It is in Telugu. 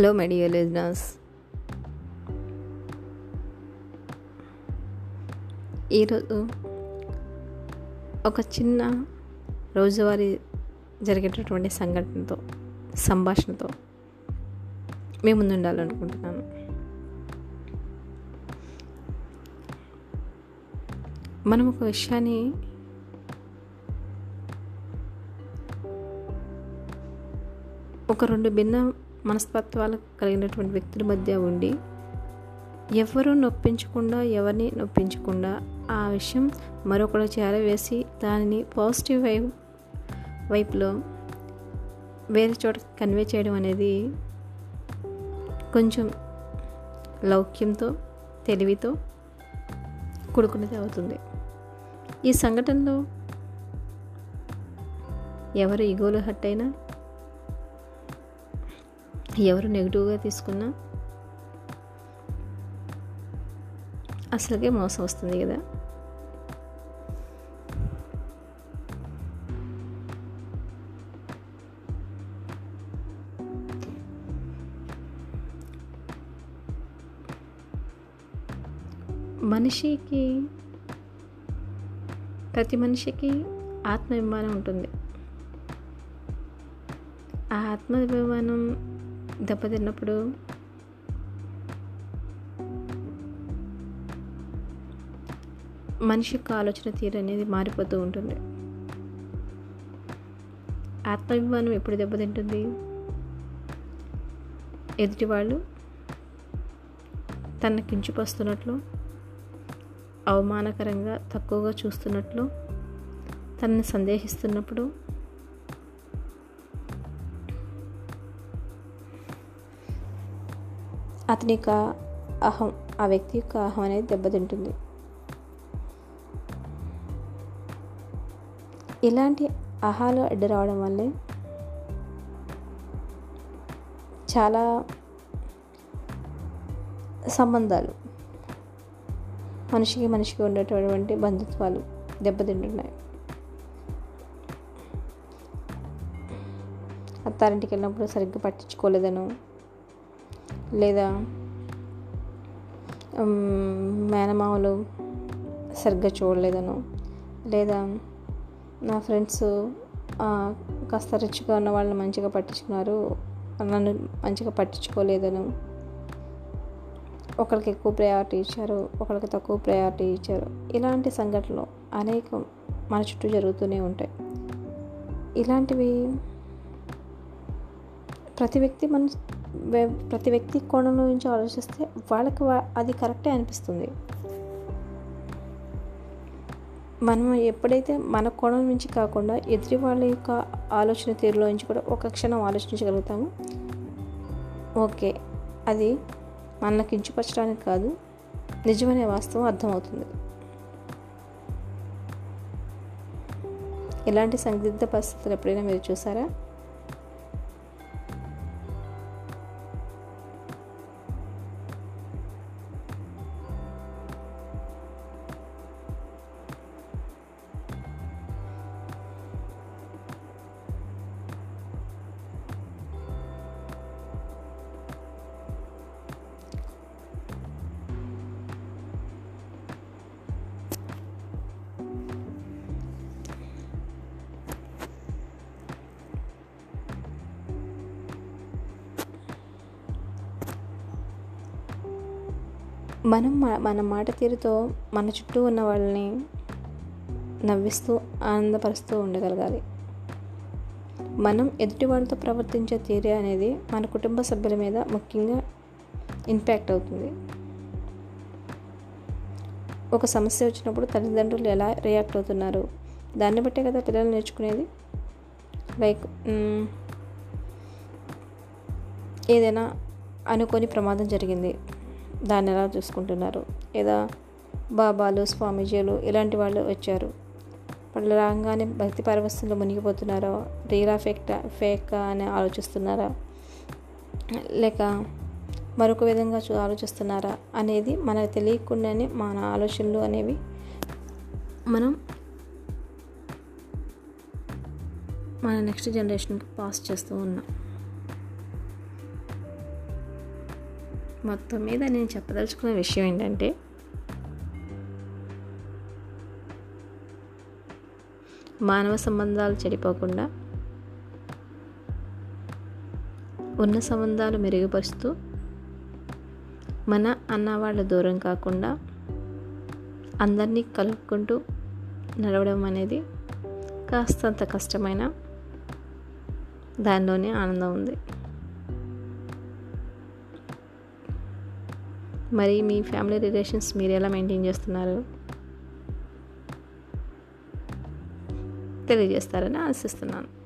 హలో మై డియర్ లిజనర్స్ ఈరోజు ఒక చిన్న రోజువారీ జరిగేటటువంటి సంఘటనతో సంభాషణతో మీ ముందు ఉండాలనుకుంటున్నాను. మనం ఒక విషయాన్ని ఒక రెండు భిన్న మనస్తత్వాలు కలిగినటువంటి వ్యక్తుల మధ్య ఉండి ఎవరు నొప్పించకుండా ఎవరిని నొప్పించకుండా ఆ విషయం మరొకరు చేరవేసి దానిని పాజిటివ్ వైపు వైపులో వేరే చోట కన్వే చేయడం అనేది కొంచెం లౌక్యంతో తెలివితో కూడుకున్నది అవుతుంది. ఈ సంఘటనలో ఎవరు ఈగోలు హట్ అయినా ఎవరు నెగిటివ్గా తీసుకున్నా అసలుకే మోసం వస్తుంది కదా. మనిషికి ప్రతి మనిషికి ఆత్మాభిమానం ఉంటుంది. ఆ ఆత్మాభిమానం దెబ్బతిన్నప్పుడు మనిషి యొక్క ఆలోచన తీరు అనేది మారిపోతూ ఉంటుంది. ఆత్మాభిమానం ఎప్పుడు దెబ్బతింటుంది ఎదుటివాళ్ళు తన కించుకొస్తున్నట్లు అవమానకరంగా తక్కువగా చూస్తున్నట్లు తనని సందేహిస్తున్నప్పుడు అతని యొక్క అహం ఆ వ్యక్తి యొక్క అహం అనేది దెబ్బతింటుంది. ఇలాంటి అహాలు అడ్డు రావడం వల్లే చాలా సంబంధాలు మనిషికి మనిషికి ఉండేటటువంటి బంధుత్వాలు దెబ్బతింటున్నాయి. అత్తారింటికి వెళ్ళినప్పుడు సరిగ్గా పట్టించుకోలేదను లేదా మేనమామలు సరిగ్గా చూడలేదను లేదా నా ఫ్రెండ్స్ కాస్త రిచ్గా ఉన్న వాళ్ళని మంచిగా పట్టించుకున్నారు నన్ను మంచిగా పట్టించుకోలేదను. ఒకరికి ఎక్కువ ప్రయారిటీ ఇచ్చారు ఒకరికి తక్కువ ప్రయారిటీ ఇచ్చారు. ఇలాంటి సంఘటనలు అనేకం మన చుట్టూ జరుగుతూనే ఉంటాయి. ఇలాంటివి ప్రతి వ్యక్తి మన ప్రతి వ్యక్తి కోణంలో నుంచి ఆలోచిస్తే వాళ్ళకి అది కరెక్టే అనిపిస్తుంది. మనం ఎప్పుడైతే మన కోణం నుంచి కాకుండా ఎదుటి వాళ్ళ యొక్క ఆలోచన తీరులో నుంచి కూడా ఒక క్షణం ఆలోచించగలుగుతాము. ఓకే అది మన కించుపరచడానికి కాదు నిజమనే వాస్తవం అర్థమవుతుంది. ఇలాంటి సందిగ్ధ పరిస్థితులు ఎప్పుడైనా మీరు చూసారా? మనం మన మాట తీరుతో మన చుట్టూ ఉన్న వాళ్ళని నవ్విస్తూ ఆనందపరుస్తూ ఉండగలగాలి. మనం ఎదుటి వాళ్ళతో ప్రవర్తించే తీరే అనేది మన కుటుంబ సభ్యుల మీద ముఖ్యంగా ఇంపాక్ట్ అవుతుంది. ఒక సమస్య వచ్చినప్పుడు తల్లిదండ్రులు ఎలా రియాక్ట్ అవుతున్నారు? దాన్ని బట్టే కదా పిల్లలు నేర్చుకునేది? లైక్ ఏదైనా అనుకోని ప్రమాదం జరిగింది. దాన్ని ఎలా చూసుకుంటున్నారు? లేదా బాబాలు స్వామీజీలు ఇలాంటి వాళ్ళు వచ్చారు. వాళ్ళు రాగానే భక్తి పరవస్థంలో మునిగిపోతున్నారో? రీలా ఫేక్ ఫేక్ అని ఆలోచిస్తున్నారా? లేక మరొక విధంగా చూ ఆలోచిస్తున్నారా అనేది మనకు తెలియకుండానే మన ఆలోచనలు అనేవి మనం మన నెక్స్ట్ జనరేషన్కి పాస్ చేస్తూ ఉన్నాం. మొత్తం మీద నేను చెప్పదలుచుకున్న విషయం ఏంటంటే మానవ సంబంధాలు చెడిపోకుండా ఉన్న సంబంధాలు మెరుగుపరుస్తూ మన అన్న వాళ్ళ దూరం కాకుండా అందరినీ కలుపుకుంటూ నడవడం అనేది కాస్తంత కష్టమైన దానిలోనే ఆనందం ఉంది. మరి మీ ఫ్యామిలీ రిలేషన్స్ మీరు ఎలా మెయింటైన్ చేస్తున్నారు? తెలియజేస్తారని ఆశిస్తున్నాను.